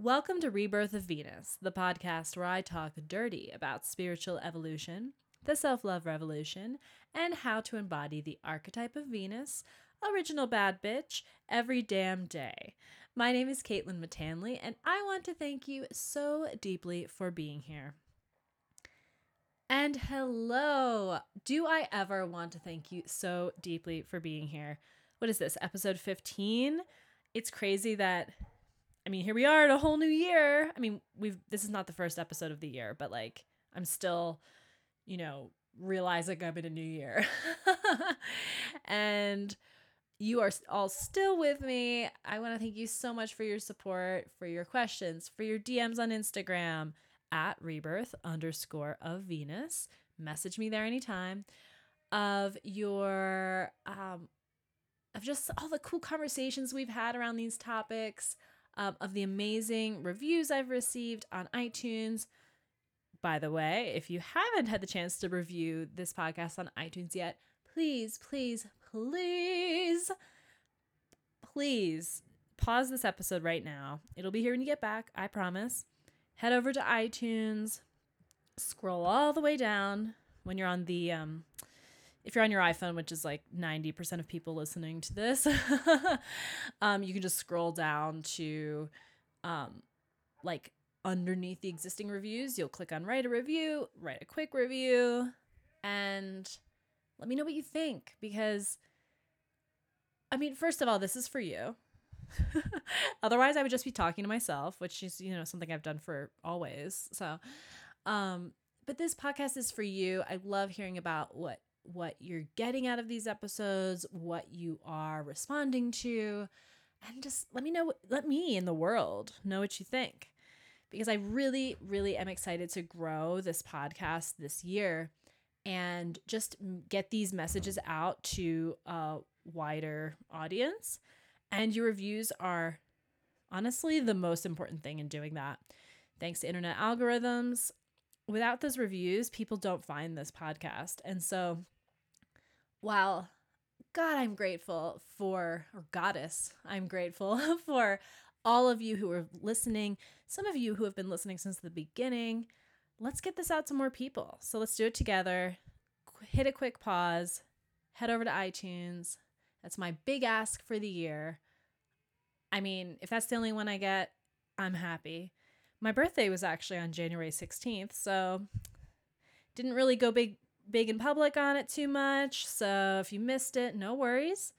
Welcome to Rebirth of Venus, the podcast where I talk dirty about spiritual evolution, the self love revolution, and how to embody the archetype of Venus, original bad bitch, every damn day. My name is Caitlin Matanley, and I want to thank you so deeply for being here. And hello! Do I ever want to thank you so deeply for being here? What is this, episode 15? It's crazy that I mean, here we are in a whole new year. I mean, we've this is not the first episode of the year, but like I'm still, you know, realizing I'm in a new year. and you are all still with me. I want to thank you so much for your support, for your questions, for your DMs on Instagram at rebirth underscore of Venus. Message me there anytime. Of your um of just all the cool conversations we've had around these topics um, of the amazing reviews I've received on iTunes. By the way, if you haven't had the chance to review this podcast on iTunes yet, please, please, please, please pause this episode right now. It'll be here when you get back, I promise. Head over to iTunes, scroll all the way down when you're on the um, if you're on your iPhone, which is like 90% of people listening to this, um, you can just scroll down to um, like underneath the existing reviews. You'll click on write a review, write a quick review, and let me know what you think. Because, I mean, first of all, this is for you. Otherwise, I would just be talking to myself, which is, you know, something I've done for always. So, um, but this podcast is for you. I love hearing about what what you're getting out of these episodes, what you are responding to, and just let me know, let me in the world know what you think. Because I really, really am excited to grow this podcast this year and just get these messages out to a wider audience. And your reviews are honestly the most important thing in doing that. Thanks to internet algorithms, without those reviews, people don't find this podcast. And so while God, I'm grateful for, or Goddess, I'm grateful for all of you who are listening, some of you who have been listening since the beginning. Let's get this out to more people. So let's do it together. Hit a quick pause, head over to iTunes. That's my big ask for the year. I mean, if that's the only one I get, I'm happy. My birthday was actually on January 16th, so didn't really go big big in public on it too much, so if you missed it, no worries.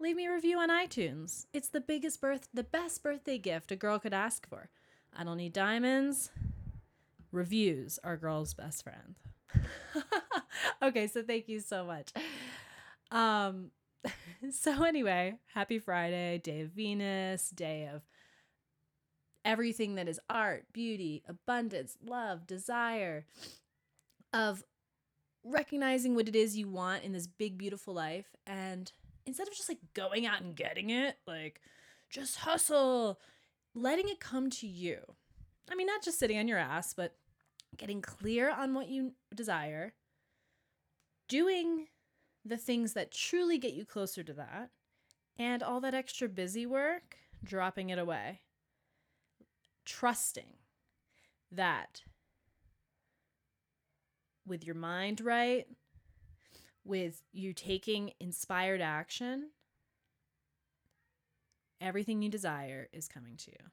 Leave me a review on iTunes. It's the biggest birth the best birthday gift a girl could ask for. I don't need diamonds. Reviews are girl's best friend. okay, so thank you so much. Um so anyway, happy Friday, day of Venus, day of everything that is art, beauty, abundance, love, desire, of recognizing what it is you want in this big, beautiful life. And instead of just like going out and getting it, like just hustle, letting it come to you. I mean, not just sitting on your ass, but getting clear on what you desire, doing the things that truly get you closer to that, and all that extra busy work, dropping it away. Trusting that with your mind right, with you taking inspired action, everything you desire is coming to you.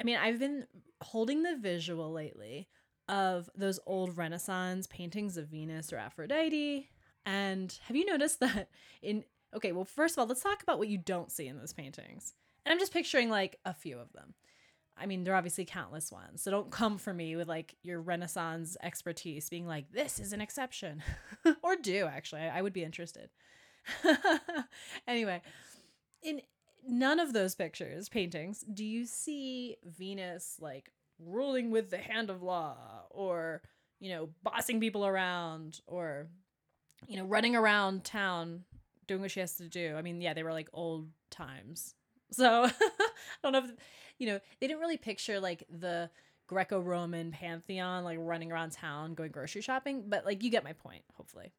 I mean, I've been holding the visual lately of those old Renaissance paintings of Venus or Aphrodite. And have you noticed that in, okay, well, first of all, let's talk about what you don't see in those paintings. And I'm just picturing like a few of them. I mean, there are obviously countless ones. So don't come for me with like your Renaissance expertise being like, this is an exception. or do, actually. I, would be interested. anyway, in none of those pictures, paintings, do you see Venus like ruling with the hand of law or, you know, bossing people around or, you know, running around town doing what she has to do? I mean, yeah, they were like old times so I don't know if, you know, they didn't really picture like the Greco Roman pantheon, like running around town going grocery shopping, but like you get my point, hopefully.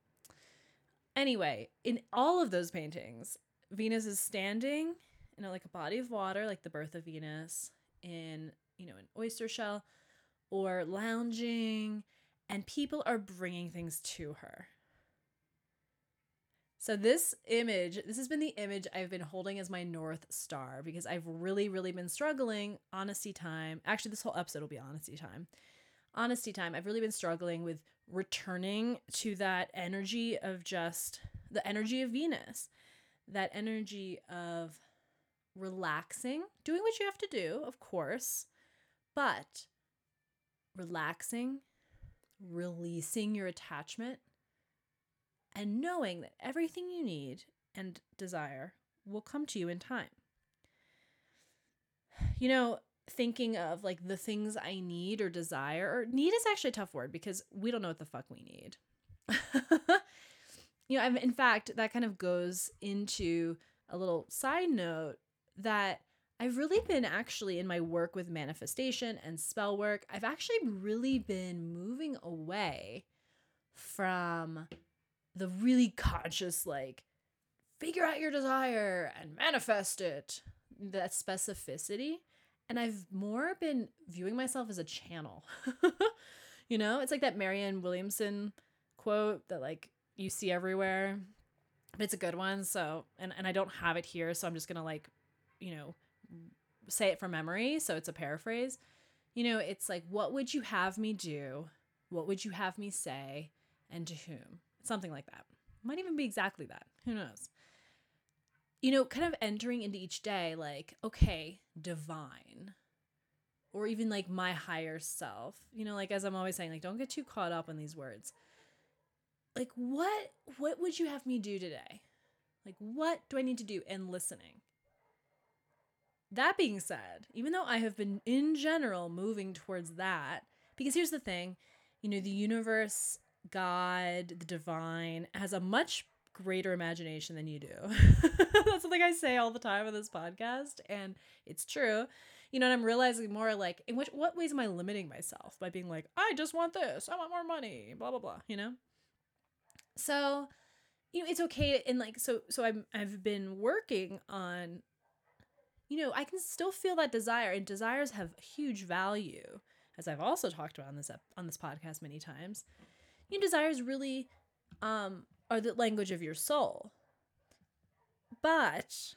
Anyway, in all of those paintings, Venus is standing in a, like a body of water, like the birth of Venus, in, you know, an oyster shell or lounging, and people are bringing things to her. So, this image, this has been the image I've been holding as my North Star because I've really, really been struggling. Honesty time. Actually, this whole episode will be honesty time. Honesty time. I've really been struggling with returning to that energy of just the energy of Venus, that energy of relaxing, doing what you have to do, of course, but relaxing, releasing your attachment, and knowing that everything you need and desire will come to you in time. You know, thinking of like the things I need or desire, or need is actually a tough word because we don't know what the fuck we need. you know, I've, in fact, that kind of goes into a little side note that I've really been actually in my work with manifestation and spell work, I've actually really been moving away from the really conscious, like, figure out your desire and manifest it, that specificity. And I've more been viewing myself as a channel. you know, it's like that Marianne Williamson quote that, like, you see everywhere. But it's a good one. So, and, and I don't have it here. So I'm just to, like, you know, say it from memory, so it's a paraphrase. You know, it's like, what would you have me do? What would you have me say? And to whom? Something like that. Might even be exactly that. Who knows? You know, kind of entering into each day like, okay, divine. Or even like my higher self. You know, like as I'm always saying, like don't get too caught up in these words. Like what what would you have me do today? Like what do I need to do? And listening that being said, even though I have been in general moving towards that, because here's the thing you know, the universe, God, the divine has a much greater imagination than you do. That's something I say all the time on this podcast, and it's true. You know, and I'm realizing more like, in which what ways am I limiting myself by being like, I just want this, I want more money, blah blah blah. You know. So, you know, it's okay, and like, so so I'm I've been working on you know, I can still feel that desire, and desires have huge value, as I've also talked about on this on this podcast many times. You desires really um, are the language of your soul, but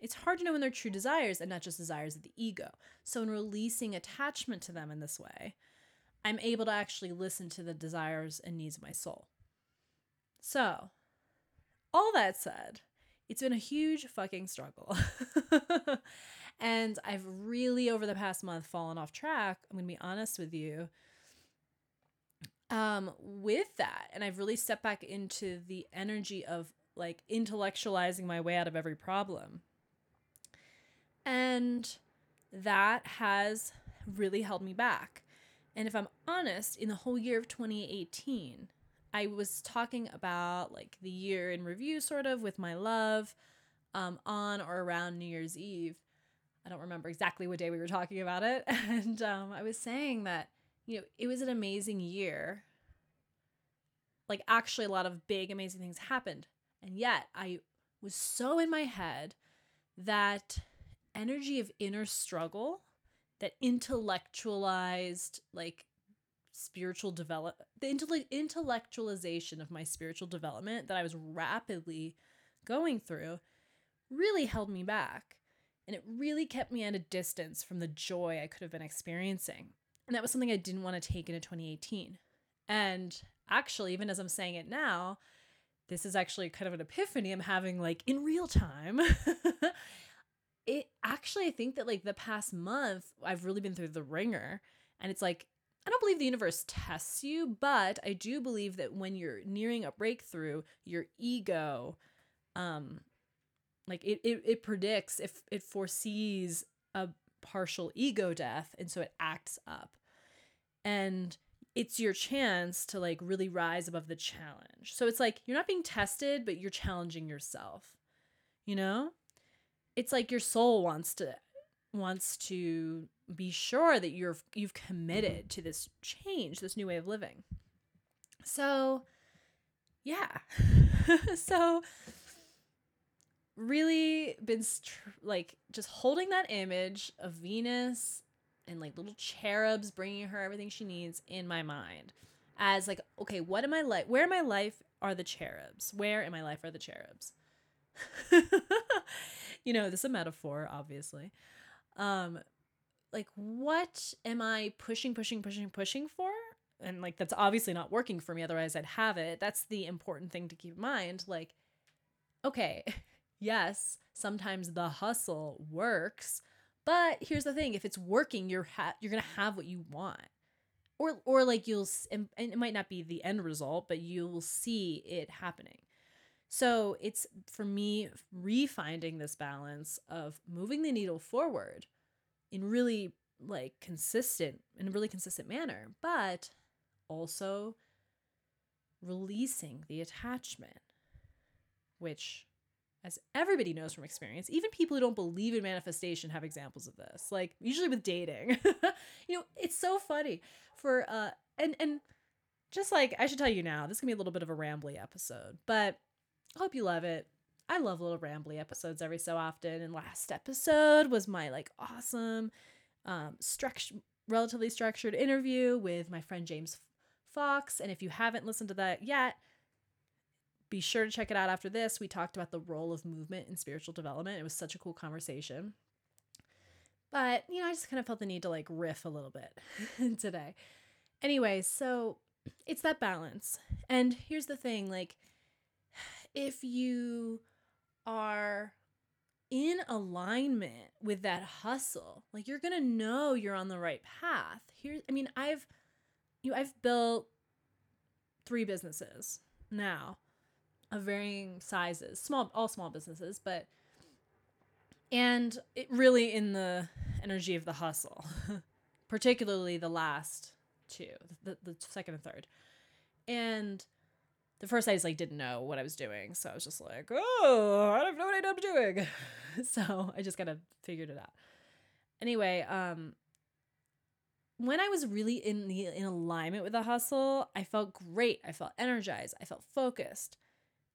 it's hard to know when they're true desires and not just desires of the ego. So, in releasing attachment to them in this way, I'm able to actually listen to the desires and needs of my soul. So, all that said, it's been a huge fucking struggle. and I've really, over the past month, fallen off track. I'm going to be honest with you. Um, with that, and I've really stepped back into the energy of like intellectualizing my way out of every problem. And that has really held me back. And if I'm honest, in the whole year of 2018, I was talking about like the year in review, sort of, with my love um, on or around New Year's Eve. I don't remember exactly what day we were talking about it. And um, I was saying that, you know, it was an amazing year. Like, actually, a lot of big, amazing things happened. And yet, I was so in my head that energy of inner struggle, that intellectualized, like, spiritual develop the intellectualization of my spiritual development that I was rapidly going through really held me back and it really kept me at a distance from the joy I could have been experiencing. And that was something I didn't want to take into 2018. And actually, even as I'm saying it now, this is actually kind of an epiphany I'm having like in real time. it actually, I think that like the past month, I've really been through the wringer. And it's like I don't believe the universe tests you, but I do believe that when you're nearing a breakthrough, your ego, um, like it, it, it predicts if it foresees a partial ego death, and so it acts up. And it's your chance to like really rise above the challenge. So it's like you're not being tested, but you're challenging yourself. You know? It's like your soul wants to wants to be sure that you're you've committed to this change, this new way of living. So, yeah. so really been like just holding that image of Venus and like little cherubs bringing her everything she needs in my mind as like okay what am i like where in my life are the cherubs? Where in my life are the cherubs? You know this is a metaphor obviously. Um like what am i pushing pushing pushing pushing for? And like that's obviously not working for me otherwise i'd have it. That's the important thing to keep in mind like okay yes sometimes the hustle works but here's the thing if it's working you're ha- you're to have what you want. Or or like you'll and it might not be the end result but you'll see it happening. So it's for me refinding this balance of moving the needle forward in really like consistent in a really consistent manner but also releasing the attachment which as everybody knows from experience, even people who don't believe in manifestation have examples of this. Like usually with dating. you know, it's so funny for uh and and just like I should tell you now, this can be a little bit of a rambly episode, but I hope you love it. I love little rambly episodes every so often. And last episode was my like awesome um structure relatively structured interview with my friend James Fox. And if you haven't listened to that yet, be sure to check it out after this. We talked about the role of movement in spiritual development. It was such a cool conversation. But, you know, I just kind of felt the need to like riff a little bit today. Anyway, so it's that balance. And here's the thing like, if you are in alignment with that hustle, like you're going to know you're on the right path. Here, I mean, I've, you know, I've built three businesses now of varying sizes, small, all small businesses, but and it really in the energy of the hustle, particularly the last two, the, the second and third. And the first I just like didn't know what I was doing. So I was just like, oh, I no idea what I'm doing. so I just kind of figured it out. Anyway, um, when I was really in the in alignment with the hustle, I felt great. I felt energized. I felt focused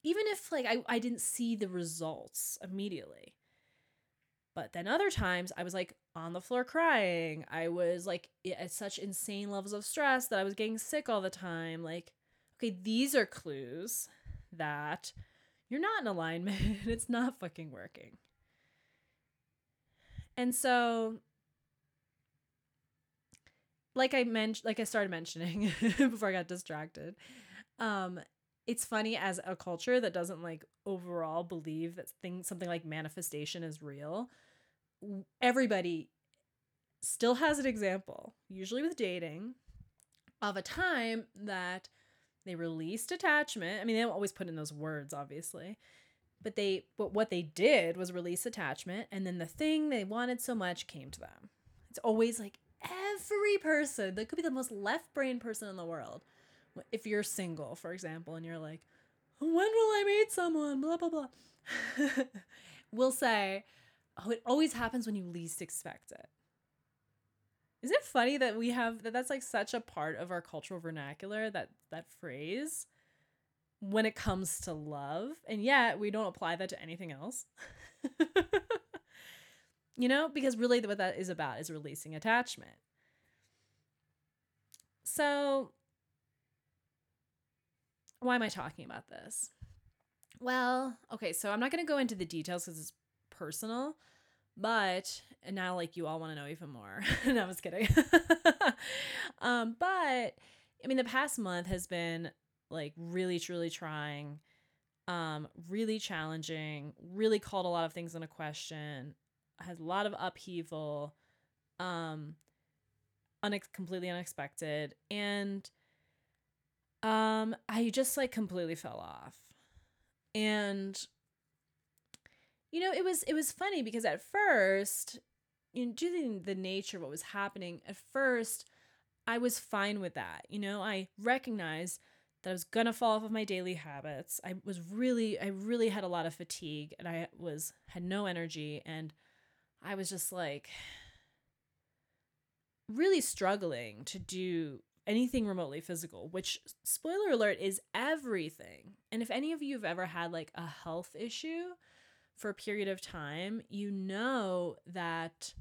even if like I, I didn't see the results immediately. But then other times i was like on the floor crying. I was like at such insane levels of stress that i was getting sick all the time. Like okay these are clues that you're not in alignment. It's not fucking working. And so like i mentioned like i started mentioning before i got distracted um it's funny as a culture that doesn't like overall believe that things something like manifestation is real everybody still has an example usually with dating of a time that they released attachment. I mean they don't always put in those words obviously but they but what they did was release attachment and then the thing they wanted so much came to them. It's always like every person that could be the most left brain person in the world if you're single, for example, and you're like, when will I meet someone? Blah, blah, blah. we'll say, oh, it always happens when you least expect it. Is it funny that we have that that's like such a part of our cultural vernacular that that phrase when it comes to love and yet we don't apply that to anything else. you know, because really what that is about is releasing attachment. So, why am I talking about this? Well, okay, so I'm not going to go into the details because it's personal, but and now like you all want to know even more. no, I was kidding. um, but I mean, the past month has been like really, truly trying, um, really challenging, really called a lot of things into question, has a lot of upheaval, um, completely unexpected, and um i just like completely fell off. And you know it was it was funny because at first you know due to the nature of what was happening at first i was fine with that. You know i recognized that i was gonna fall off of my daily habits. I was really i really had a lot of fatigue and i was had no energy and i was just like really struggling to do anything remotely physical, which spoiler alert is everything. And if any of you have ever had like a health issue for a period of time, you know that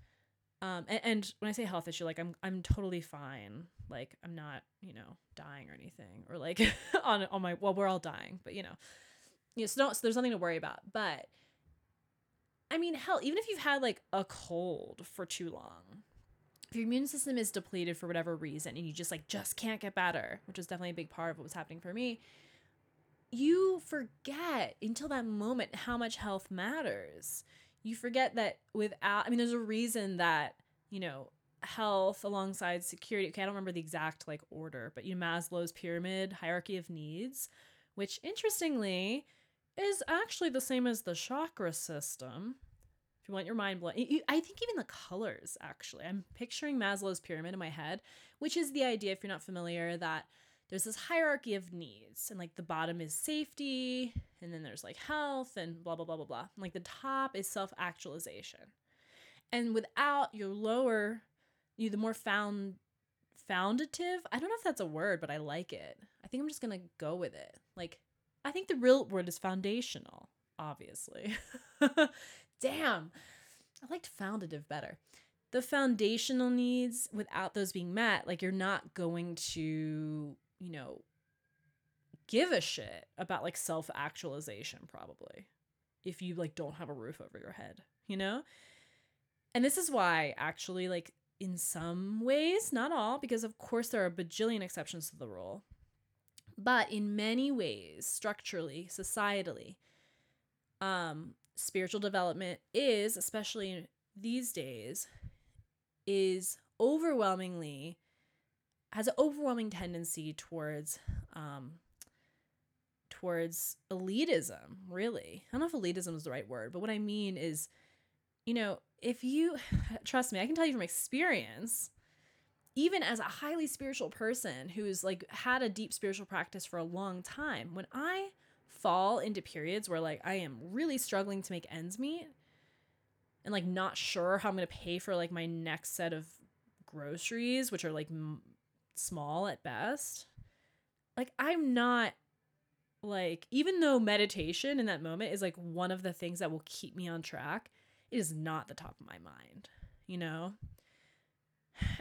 um and, and when I say health issue, like I'm I'm totally fine. Like I'm not, you know, dying or anything. Or like on on my well, we're all dying, but you know. You so, don't, so there's nothing to worry about. But I mean, hell, even if you've had like a cold for too long, if your immune system is depleted for whatever reason and you just like just can't get better, which is definitely a big part of what was happening for me, you forget until that moment how much health matters. You forget that without, I mean, there's a reason that, you know, health alongside security, okay, I don't remember the exact like order, but you know, Maslow's pyramid hierarchy of needs, which interestingly is actually the same as the chakra system. You want your mind blown, I think even the colors actually. I'm picturing Maslow's pyramid in my head, which is the idea, if you're not familiar, that there's this hierarchy of needs and like the bottom is safety and then there's like health and blah blah blah blah blah. And, like the top is self-actualization. And without your lower you the more found foundative i don't know if that's a word but i like it. I think i'm just gonna go with it. Like i think the real word is foundational obviously damn i liked foundative better the foundational needs without those being met like you're not going to you know, give a shit about like self actualization, probably, if you like don't have a roof over your head, you know? And this is why, actually, like in some ways, not all, because of course there are bajillion exceptions to the rule, but in many ways, structurally, societally, um, spiritual development is, especially these days, is overwhelmingly has an overwhelming tendency towards um, towards elitism, really. I don't know if elitism is the right word, but what I mean is, you know, if you trust me, I can tell you from experience, even as a highly spiritual person who's like had a deep spiritual practice for a long time, when I fall into periods where like I am really struggling to make ends meet and like not sure how I'm going to pay for like my next set of groceries, which are like m- small at best. Like I'm not like even though meditation in that moment is like one of the things that will keep me on track, it is not the top of my mind, you know?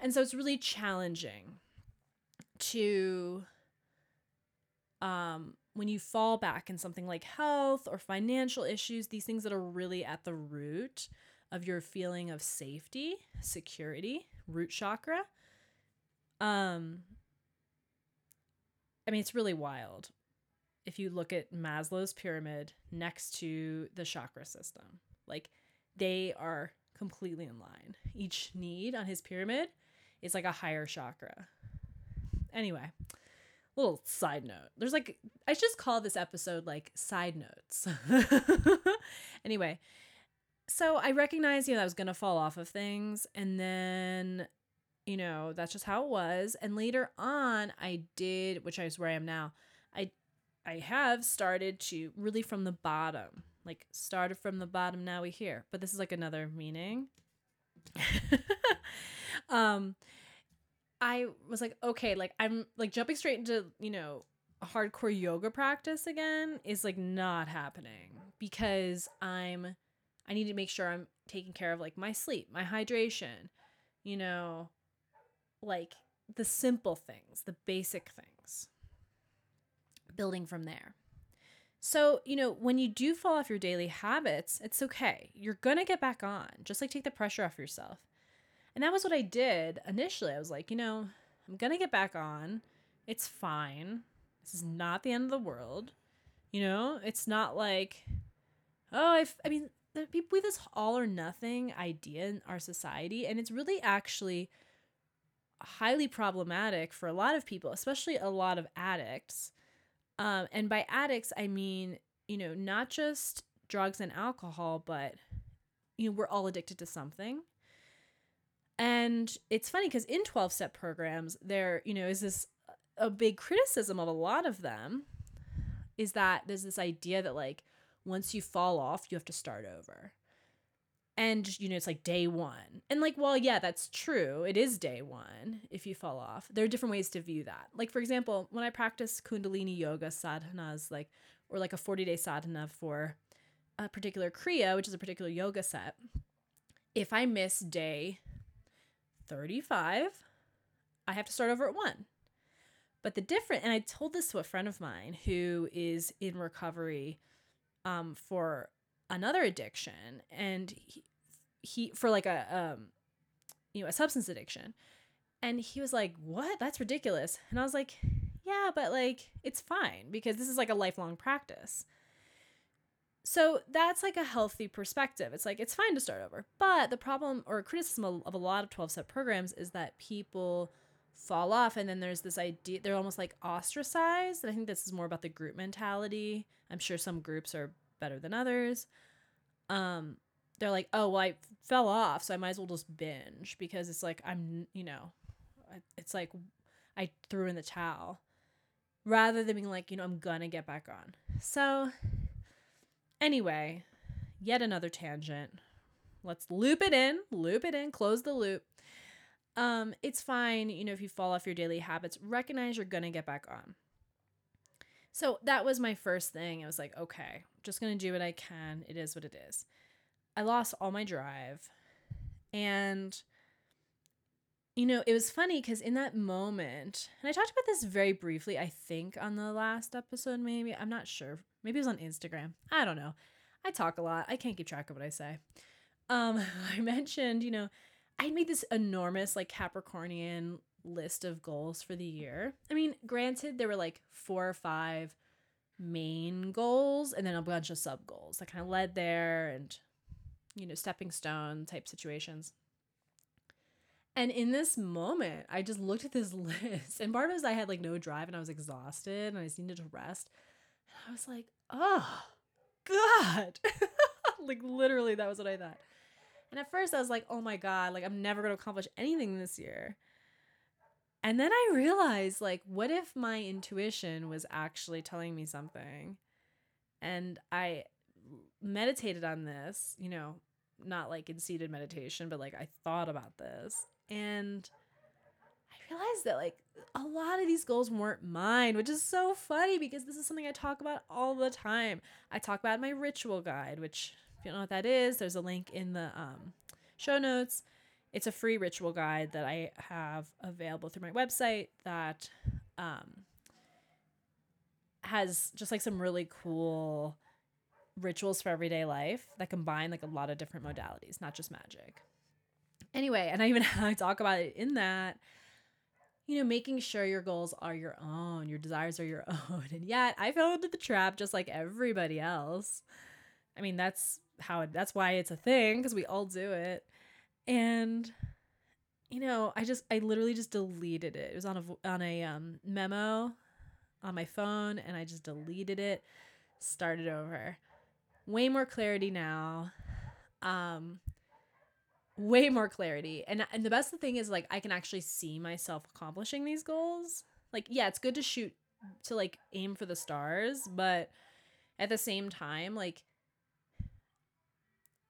And so it's really challenging to um when you fall back in something like health or financial issues, these things that are really at the root of your feeling of safety, security, root chakra, um I mean it's really wild. If you look at Maslow's pyramid next to the chakra system, like they are completely in line. Each need on his pyramid is like a higher chakra. Anyway, little side note. There's like I just call this episode like side notes. anyway, so I recognized, you know, I was gonna fall off of things, and then you know, that's just how it was. And later on, I did, which is where I am now. I I have started to really from the bottom, like started from the bottom. Now we here, but this is like another meaning. um, I was like, okay, like I'm like jumping straight into you know hardcore yoga practice again is like not happening because I'm I need to make sure I'm taking care of like my sleep, my hydration, you know, like the simple things, the basic things, building from there. So, you know, when you do fall off your daily habits, it's okay. You're going to get back on. Just like take the pressure off yourself. And that was what I did initially. I was like, you know, I'm going to get back on. It's fine. This is not the end of the world. You know, it's not like, oh, I, I mean, people have this all or nothing idea in our society. And it's really actually highly problematic for a lot of people, especially a lot of addicts. Um, and by addicts, I mean, you know, not just drugs and alcohol, but, you know, we're all addicted to something. And it's funny because in 12 step programs, there, you know, is this uh, a big criticism of a lot of them is that there's this idea that, like, once you fall off, you have to start over. And you know it's like day one. And like well yeah that's true. It is day one if you fall off. There are different ways to view that. Like for example when i practice kundalini yoga sadhanas like or like a 40 day sadhana for a particular Kriya, which is a particular yoga set, if I miss day 35, I have to start over at one. But the different, and I told this to a friend of mine who is in recovery um, for another addiction, and he, he for like a um, you know a substance addiction, and he was like, "What? That's ridiculous." And I was like, "Yeah, but like it's fine because this is like a lifelong practice." So that's like a healthy perspective. It's like it's fine to start over. But the problem or criticism of, a lot of 12 step programs is that people fall off and then there's this idea they're almost like ostracized. And I think this is more about the group mentality. I'm sure some groups are better than others. Um they're like, "Oh, well I fell off, so I might as well just binge because it's like I'm, you know, it's like I threw in the towel." Rather than being like, you know, I'm gonna get back on. So Anyway, yet another tangent. Let's loop it in, loop it in, close the loop. Um, it's fine, you know, if you fall off your daily habits, recognize you're gonna get back on. So that was my first thing. I was like, okay, just gonna do what I can. It is what it is. I lost all my drive. And you know, it was funny because in that moment, and I talked about this very briefly, I think, on the last episode, maybe. I'm not sure. Maybe it was on Instagram. I don't know. I talk a lot. I can't keep track of what I say. Um, I mentioned, you know, I made this enormous, like, Capricornian list of goals for the year. I mean, granted, there were like four or five main goals and then a bunch of sub goals that kind of led there and, you know, stepping stone type situations. And in this moment, I just looked at this list, and part of it is I had like no drive and I was exhausted and I just needed to rest. And I was like, oh, God. like, literally, that was what I thought. And at first, I was like, oh my God, like, I'm never going to accomplish anything this year. And then I realized, like, what if my intuition was actually telling me something? And I meditated on this, you know, not like in seated meditation, but like I thought about this and I realized that like a lot of these goals weren't mine, which is so funny because this is something I talk about all the time. I talk about my ritual guide, which if you don't know what that is, there's a link in the um, show notes. It's a free ritual guide that I have available through my website that um, has just like some really cool rituals for everyday life that combine like a lot of different modalities, not just magic. Anyway, and I even I talk about it in that, you know, making sure your goals are your own, your desires are your own. And yet I fell into the trap just like everybody else. I mean, that's how it, that's why it's a thing because we all do it. And you know, I just I literally just deleted it. It was on a on a um, memo on my phone and I just deleted it, started over. Way more clarity now. Um way more clarity. And and the best thing is like I can actually see myself accomplishing these goals. Like yeah, it's good to shoot to like aim for the stars, but at the same time like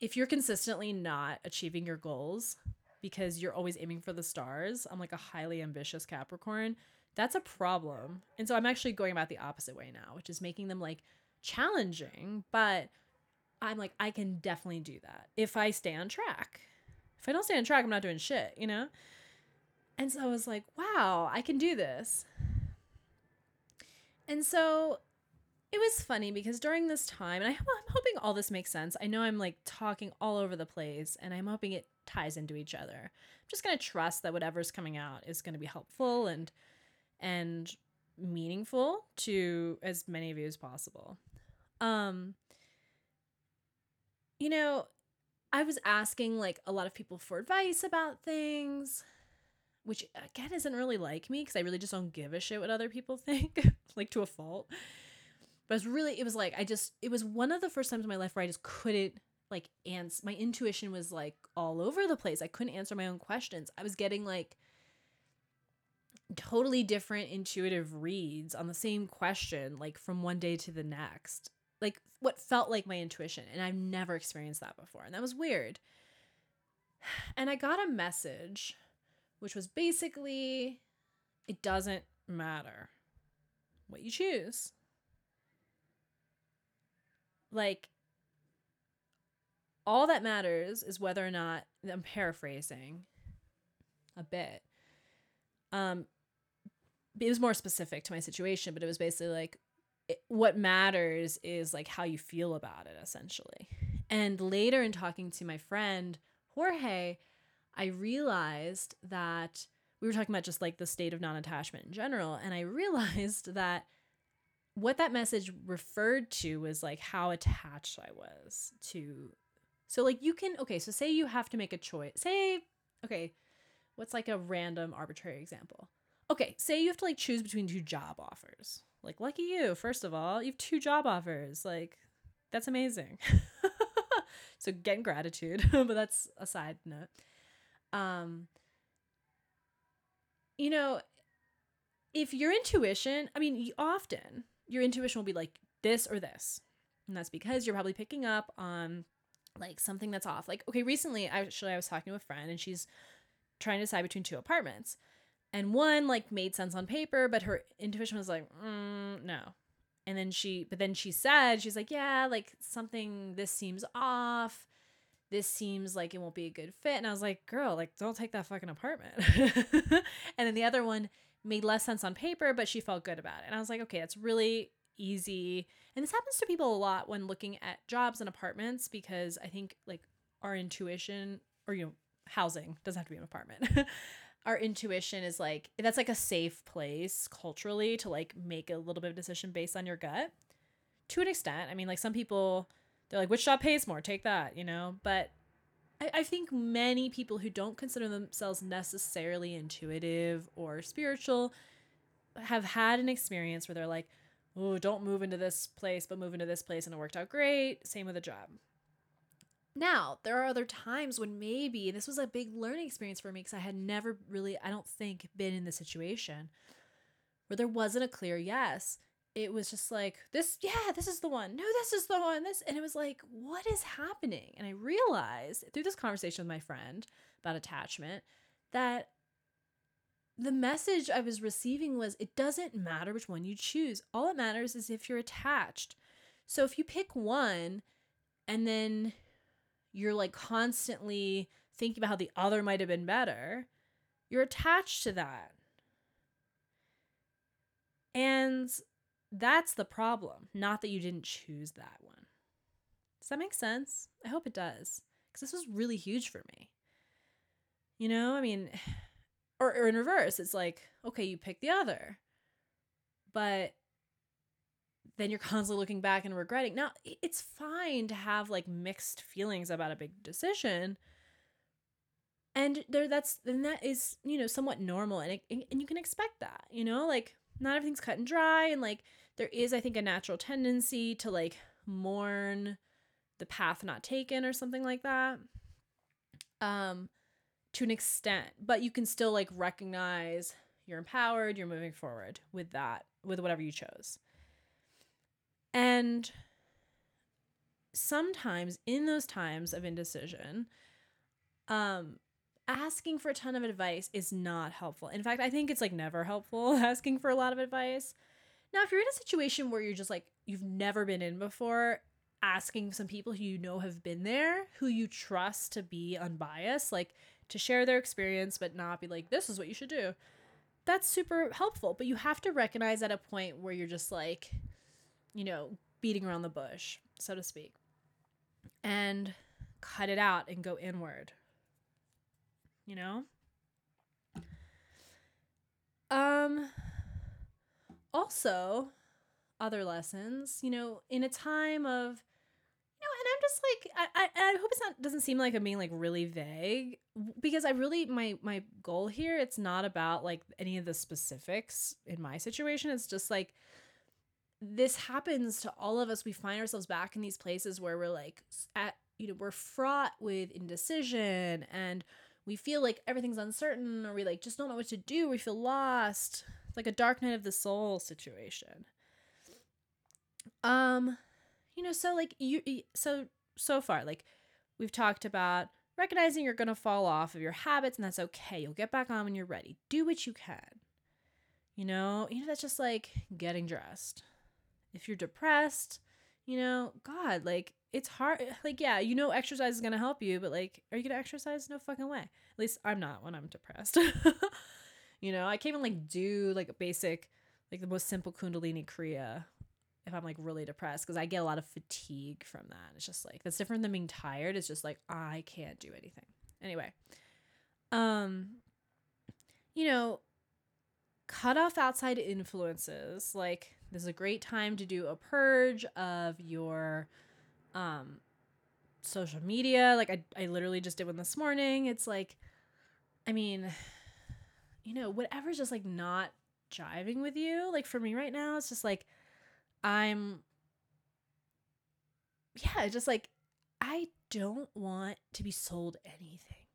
if you're consistently not achieving your goals because you're always aiming for the stars, I'm like a highly ambitious Capricorn, that's a problem. And so I'm actually going about the opposite way now, which is making them like challenging, but I'm like I can definitely do that if I stay on track if I don't stay on track, I'm not doing shit, you know? And so I was like, wow, I can do this. And so it was funny because during this time, and I, am hoping all this makes sense. I know I'm like talking all over the place and I'm hoping it ties into each other. I'm just going to trust that whatever's coming out is going to be helpful and, and meaningful to as many of you as possible. Um, you know, I was asking like a lot of people for advice about things, which again isn't really like me because I really just don't give a shit what other people think, like to a fault. But it was really, it was like, I just, it was one of the first times in my life where I just couldn't like answer. My intuition was like all over the place. I couldn't answer my own questions. I was getting like totally different intuitive reads on the same question, like from one day to the next like what felt like my intuition and I've never experienced that before and that was weird. And I got a message which was basically it doesn't matter what you choose. Like all that matters is whether or not I'm paraphrasing a bit. Um, it was more specific to my situation, but it was basically like it, what matters is like how you feel about it, essentially. And later, in talking to my friend Jorge, I realized that we were talking about just like the state of non attachment in general. And I realized that what that message referred to was like how attached I was to. So, like, you can, okay, so say you have to make a choice. Say, okay, what's like a random arbitrary example? Okay, say you have to like choose between two job offers. Like, lucky you, first of all, you have two job offers. Like, that's amazing. so, get gratitude, but that's a side note. Um, you know, if your intuition, I mean, often your intuition will be like this or this. And that's because you're probably picking up on like something that's off. Like, okay, recently, actually, I was talking to a friend and she's trying to decide between two apartments. And one like made sense on paper, but her intuition was like, mm, no. And then she, but then she said, she's like, yeah, like something, this seems off. This seems like it won't be a good fit. And I was like, girl, like, don't take that fucking apartment. and then the other one made less sense on paper, but she felt good about it. And I was like, okay, that's really easy. And this happens to people a lot when looking at jobs and apartments because I think like our intuition or, you know, housing doesn't have to be an apartment. our intuition is like that's like a safe place culturally to like make a little bit of decision based on your gut. To an extent i mean like some people they're like which job pays more? Take that you know? But I, I think many people who don't consider themselves necessarily intuitive or spiritual have had an experience where they're like oh don't move into this place but move into this place and it worked out great. Same with a job now, there are other times when maybe this was a big learning experience for me because I had never really, I don't think, been in the situation where there wasn't a clear yes. It was just like, this, yeah, this is the one. No, this is the one. This, and it was like, what is happening? And I realized through this conversation with my friend about attachment that the message I was receiving was it doesn't matter which one you choose. All that matters is if you're attached. So if you pick one and then you're like constantly thinking about how the other might have been better, you're attached to that. And that's the problem, not that you didn't choose that one. Does that make sense? I hope it does. Because this was really huge for me. You know, I mean, or, or in reverse, it's like, okay, you pick the other. But then you're constantly looking back and regretting. Now, it's fine to have like mixed feelings about a big decision. And there that's and that is, you know, somewhat normal and it, and you can expect that, you know? Like not everything's cut and dry and like there is I think a natural tendency to like mourn the path not taken or something like that. Um to an extent, but you can still like recognize you're empowered, you're moving forward with that, with whatever you chose. And sometimes in those times of indecision, um, asking for a ton of advice is not helpful. In fact, I think it's like never helpful asking for a lot of advice. Now, if you're in a situation where you're just like you've never been in before, asking some people who you know have been there, who you trust to be unbiased, like to share their experience but not be like this is what you should do. That's super helpful, but you have to recognize at a point where you're just like you know, beating around the bush, so to speak, and cut it out and go inward. You know? Um also other lessons, you know, in a time of you know, and I'm just like I, I, I hope it's not doesn't seem like I'm being like really vague because I really my my goal here it's not about like any of the specifics in my situation. It's just like this happens to all of us. We find ourselves back in these places where we're like at you know, we're fraught with indecision and we feel like everything's uncertain or we like just don't know what to do. We feel lost. It's like a dark night of the soul situation. Um, you know, so like you so so far like we've talked about recognizing you're going to fall off of your habits and that's okay. You'll get back on when you're ready. Do what you can. You know, you know that's just like getting dressed if you're depressed, You know, God, like it's hard. Like, yeah, you know, exercise is gonna help you, but like, are you gonna exercise? No fucking way. At least I'm not when I'm depressed. you know, I can't even like do like a basic, like the most simple Kundalini Kriya if I'm like really depressed because I get a lot of fatigue from that. It's just like that's different than being tired. It's just like I can't do anything. Anyway, um, you know, cut off outside influences. Like this is a great time to do a purge of your um social media. Like I I literally just did one this morning. It's like I mean, you know, whatever's just like not jiving with you. Like for me right now, it's just like I'm yeah, just like I don't want to be sold anything.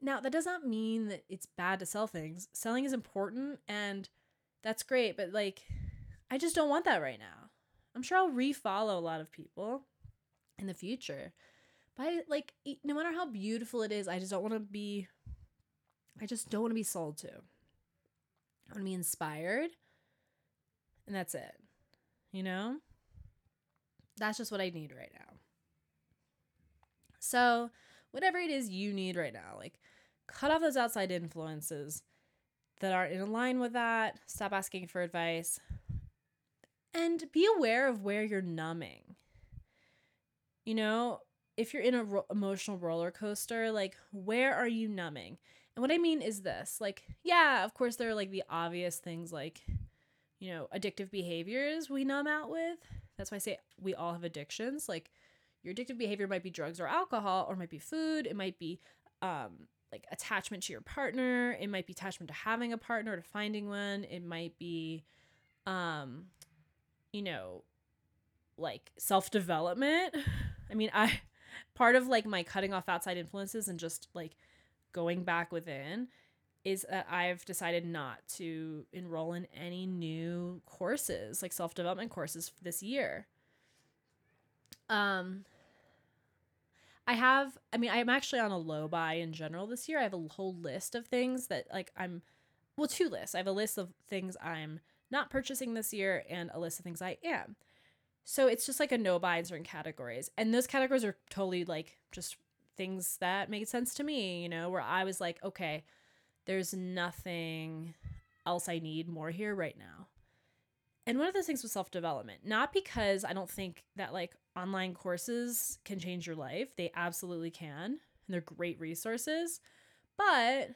Now, that does not mean that it's bad to sell things. Selling is important and that's great, but like I just don't want that right now. I'm sure I'll refollow a lot of people in the future. But I, like no matter how beautiful it is, I just don't want to be I just don't want to be sold to. I want to be inspired. And that's it. You know? That's just what I need right now. So, whatever it is you need right now, like cut off those outside influences that aren't in line with that. Stop asking for advice. And be aware of where you're numbing. You know, if you're in a ro- emotional roller coaster, like where are you numbing? And what I mean is this like, yeah, of course, there are like the obvious things like, you know, addictive behaviors we numb out with. That's why I say we all have addictions. Like, your addictive behavior might be drugs or alcohol, or might be food. It might be um, like attachment to your partner. It might be attachment to having a partner, to finding one. It might be, um, you know, like self development. I mean, I part of like my cutting off outside influences and just like going back within is that I've decided not to enroll in any new courses, like self development courses this year. Um, I have, I mean, I'm actually on a low buy in general this year. I have a whole list of things that, like, I'm, well, two lists. I have a list of things I'm not purchasing this year and a list of things I am. So it's just like a no buy in certain categories. And those categories are totally like just things that made sense to me, you know, where I was like, okay, there's nothing else I need more here right now. And one of those things was self development, not because I don't think that like online courses can change your life. They absolutely can. And they're great resources. But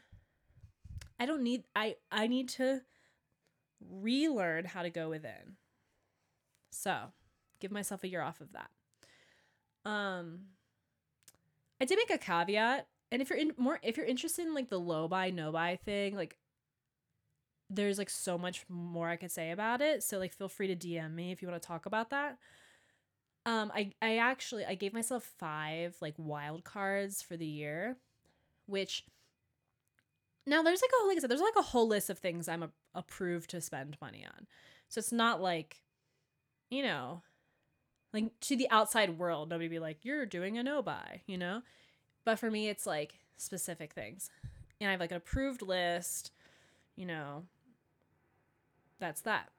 I don't need I I need to relearn how to go within. So, give myself a year off of that. Um I did make a caveat and if you're in more if you're interested in like the low buy no buy thing like there's like so much more i could say about it so like feel free to dm me if you want to talk about that. Um i i actually i gave myself five like wild cards for the year which now there's like a like i said there's like a whole list of things i'm a, approved to spend money on. So it's not like you know like to the outside world nobody be like you're doing a no buy you know? But for me, it's like specific things. And I have like an approved list, you know, that's that.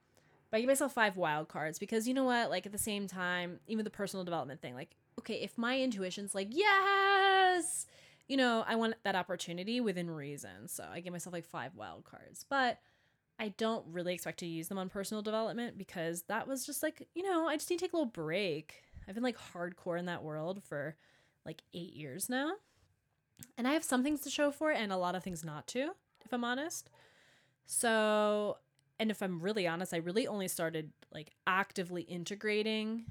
But I give myself five wild cards because you know what? Like at the same time, even the personal development thing, like, okay, if my intuition's like, yes, you know, I want that opportunity within reason. So I give myself like five wild cards. But I don't really expect to use them on personal development because that was just like, you know, I just need to take a little break. I've been like hardcore in that world for like eight years now. And I have some things to show for it and a lot of things not to, if I'm honest. So, and if I'm really honest, I really only started like actively integrating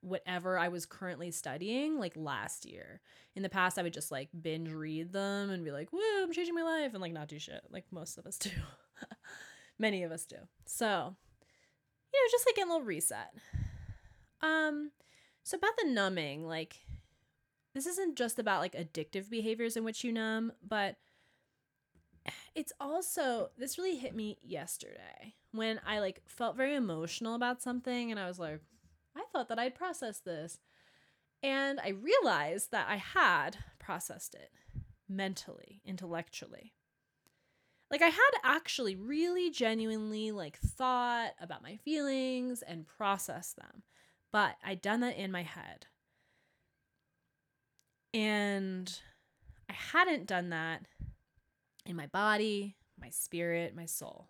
whatever I was currently studying like last year. In the past, I would just like binge read them and be like, woo, I'm changing my life and like not do shit like most of us do. Many of us do. So, you know, just like a little reset. Um, so about the numbing, like this isn't just about like addictive behaviors in which you numb, but it's also this really hit me yesterday when I like felt very emotional about something and I was like, I thought that I'd processed this. And I realized that I had processed it mentally, intellectually. like I had actually really genuinely like thought about my feelings and processed them. But I'd done that in my head. And I hadn't done that in my body, my spirit, my soul.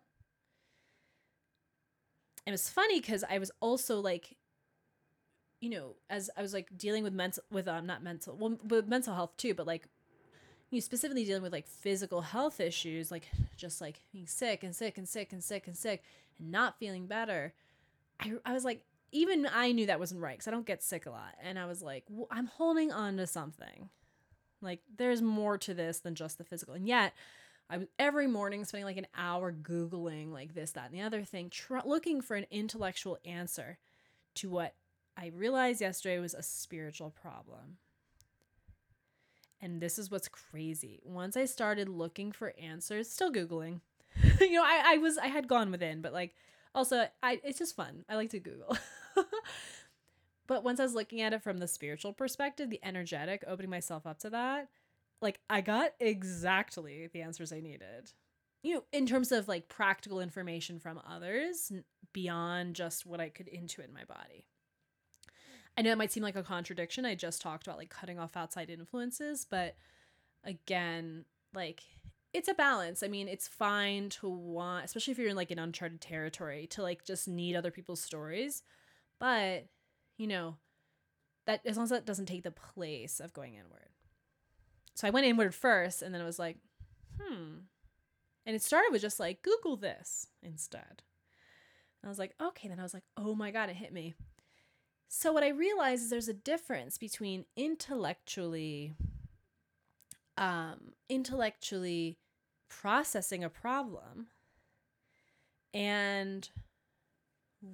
It was funny because I was also like, you know, as I was like dealing with mental, with um, not mental, well, with mental health too, but like, you know, specifically dealing with like physical health issues, like just like being sick and sick and sick and sick and sick and not feeling better. I, I was like, even I knew that wasn't right because I don't get sick a lot. And I was like, well, I'm holding on to something. Like, there's more to this than just the physical. And yet, I was every morning spending like an hour Googling like this, that, and the other thing, tr- looking for an intellectual answer to what I realized yesterday was a spiritual problem. And this is what's crazy. Once I started looking for answers, still Googling, you know, I, I was, I had gone within, but like, also, I it's just fun. I like to Google. but once I was looking at it from the spiritual perspective, the energetic, opening myself up to that, like I got exactly the answers I needed. You know, in terms of like practical information from others beyond just what I could intuit in my body. I know it might seem like a contradiction. I just talked about like cutting off outside influences, but again, like it's a balance. I mean, it's fine to want, especially if you're in like an uncharted territory, to like just need other people's stories. But, you know, that as long as that doesn't take the place of going inward. So I went inward first and then it was like, hmm. And it started with just like, Google this instead. And I was like, okay. Then I was like, oh my God, it hit me. So what I realized is there's a difference between intellectually um intellectually processing a problem and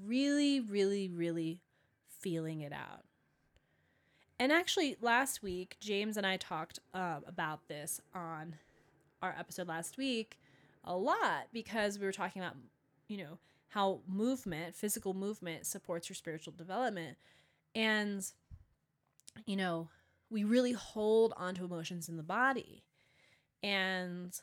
really really really feeling it out. And actually, last week, James and I talked uh, about this on our episode last week a lot because we were talking about, you know, how movement, physical movement, supports your spiritual development. And, you know, we really hold onto emotions in the body. And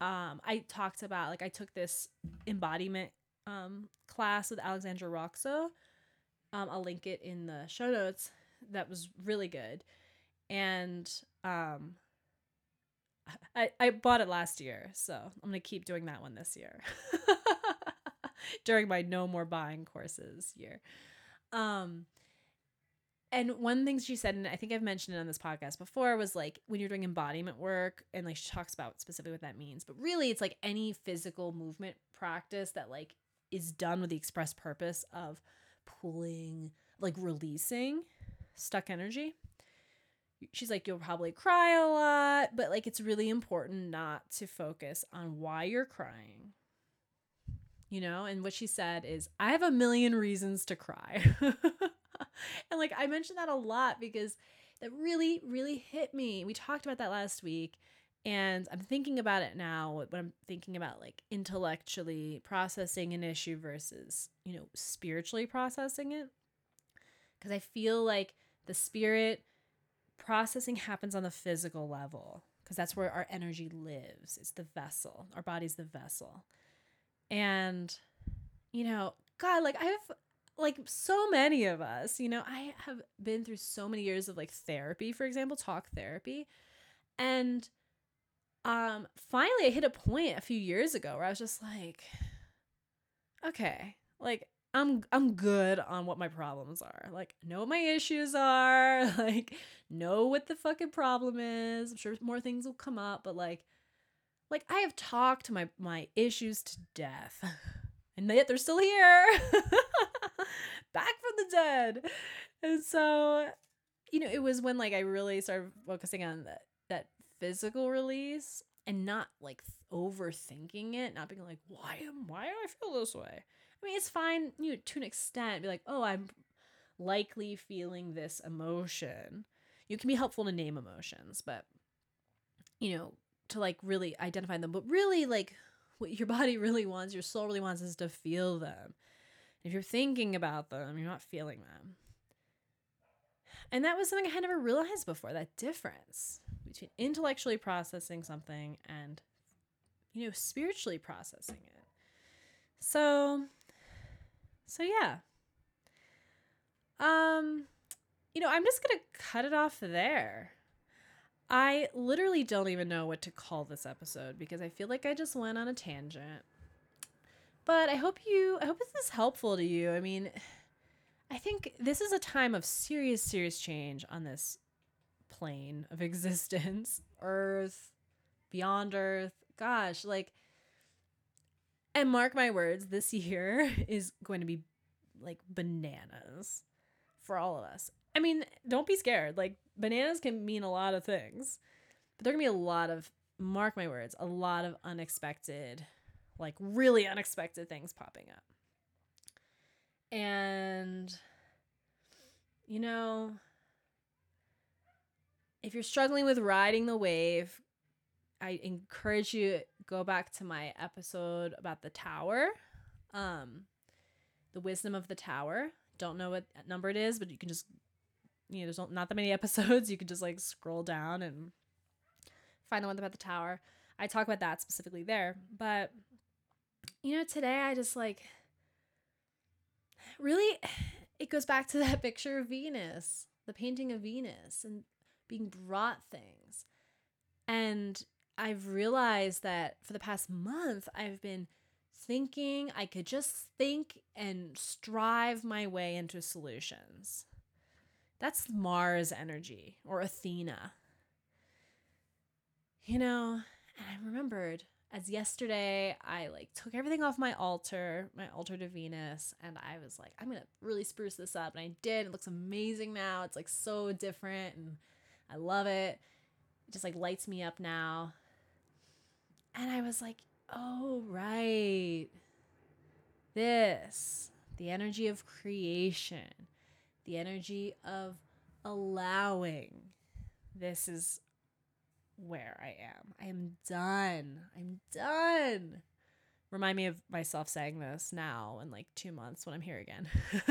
um, I talked about, like, I took this embodiment um, class with Alexandra Roxo. Um, I'll link it in the show notes that was really good. And um I, I bought it last year, so I'm gonna keep doing that one this year. During my no more buying courses year. Um and one thing she said, and I think I've mentioned it on this podcast before, was like when you're doing embodiment work, and like she talks about specifically what that means. But really, it's like any physical movement practice that like is done with the express purpose of pulling, like releasing stuck energy. She's like, you'll probably cry a lot, but like it's really important not to focus on why you're crying. You know, and what she said is, I have a million reasons to cry. and like I mentioned that a lot because that really, really hit me. We talked about that last week. And I'm thinking about it now when I'm thinking about like intellectually processing an issue versus, you know, spiritually processing it. Because I feel like the spirit processing happens on the physical level because that's where our energy lives. It's the vessel. Our body's the vessel. And you know, god, like I have like so many of us, you know, I have been through so many years of like therapy, for example, talk therapy. And um finally I hit a point a few years ago where I was just like okay, like I'm I'm good on what my problems are. Like know what my issues are, like know what the fucking problem is. I'm sure more things will come up, but like like I have talked my my issues to death. And yet they're still here. Back from the dead. And so you know, it was when like I really started focusing on that that physical release and not like overthinking it, not being like, why am why do I feel this way? I mean, it's fine, you know, to an extent, be like, oh, I'm likely feeling this emotion. You can be helpful to name emotions, but you know, to like really identify them. But really, like what your body really wants, your soul really wants is to feel them. If you're thinking about them, you're not feeling them. And that was something I had never realized before that difference between intellectually processing something and you know, spiritually processing it. So, so yeah. Um, you know, I'm just going to cut it off there. I literally don't even know what to call this episode because I feel like I just went on a tangent. But I hope you I hope this is helpful to you. I mean, I think this is a time of serious serious change on this plane of existence, earth, beyond earth. Gosh, like and mark my words, this year is going to be like bananas for all of us. I mean, don't be scared. Like bananas can mean a lot of things. But there are going to be a lot of mark my words, a lot of unexpected, like really unexpected things popping up. And you know, if you're struggling with riding the wave, I encourage you go back to my episode about the tower. Um the wisdom of the tower. Don't know what number it is, but you can just you know, there's not that many episodes. You can just like scroll down and find the one about the tower. I talk about that specifically there. But you know, today I just like really it goes back to that picture of Venus, the painting of Venus and being brought things. And I've realized that for the past month I've been thinking I could just think and strive my way into solutions. That's Mars energy or Athena. You know, and I remembered as yesterday I like took everything off my altar, my altar to Venus, and I was like, I'm gonna really spruce this up. And I did. It looks amazing now. It's like so different and I love it. It just like lights me up now. And I was like, oh, right. This, the energy of creation the energy of allowing. This is where I am. I am done. I'm done. Remind me of myself saying this now in like two months when I'm here again.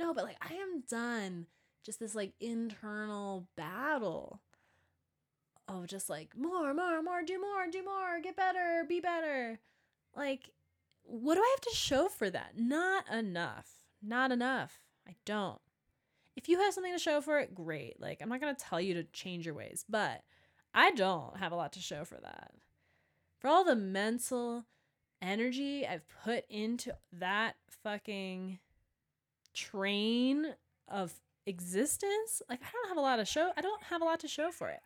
no, but like I am done. Just this like internal battle of just like more, more, more, do more, do more, get better, be better. Like, what do I have to show for that? Not enough. Not enough. I don't. If you have something to show for it, great. Like, I'm not going to tell you to change your ways, but I don't have a lot to show for that. For all the mental energy I've put into that fucking train of existence, like, I don't have a lot to show. I don't have a lot to show for it.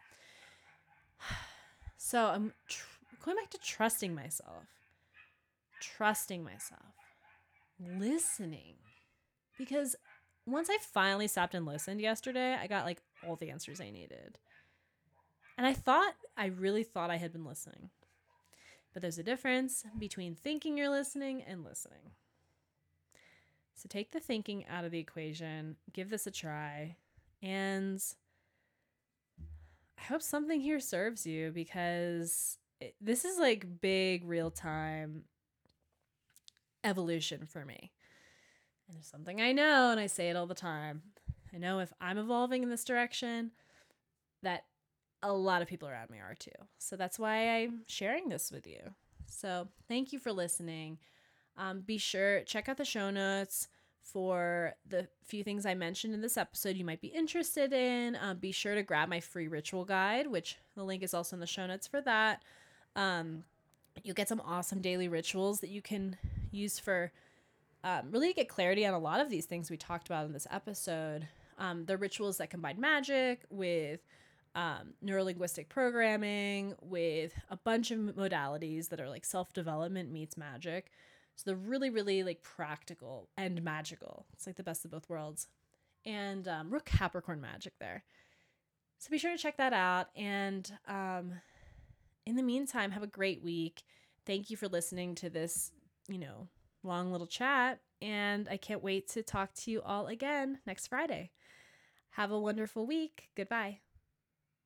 So I'm tr- going back to trusting myself, trusting myself, listening. Because once I finally stopped and listened yesterday, I got like all the answers I needed. And I thought, I really thought I had been listening. But there's a difference between thinking you're listening and listening. So take the thinking out of the equation, give this a try, and I hope something here serves you because it, this is like big real time evolution for me. And it's something I know, and I say it all the time. I know if I'm evolving in this direction, that a lot of people around me are too. So that's why I'm sharing this with you. So thank you for listening. Um, be sure check out the show notes for the few things I mentioned in this episode you might be interested in. Um, be sure to grab my free ritual guide, which the link is also in the show notes for that. Um, you'll get some awesome daily rituals that you can use for um, really get clarity on a lot of these things we talked about in this episode. Um, the rituals that combine magic with um, neurolinguistic programming, with a bunch of modalities that are like self development meets magic. So they're really, really like practical and magical. It's like the best of both worlds. And um, real Capricorn magic there. So be sure to check that out. And um, in the meantime, have a great week. Thank you for listening to this, you know, long little chat, and I can't wait to talk to you all again next Friday. Have a wonderful week. Goodbye.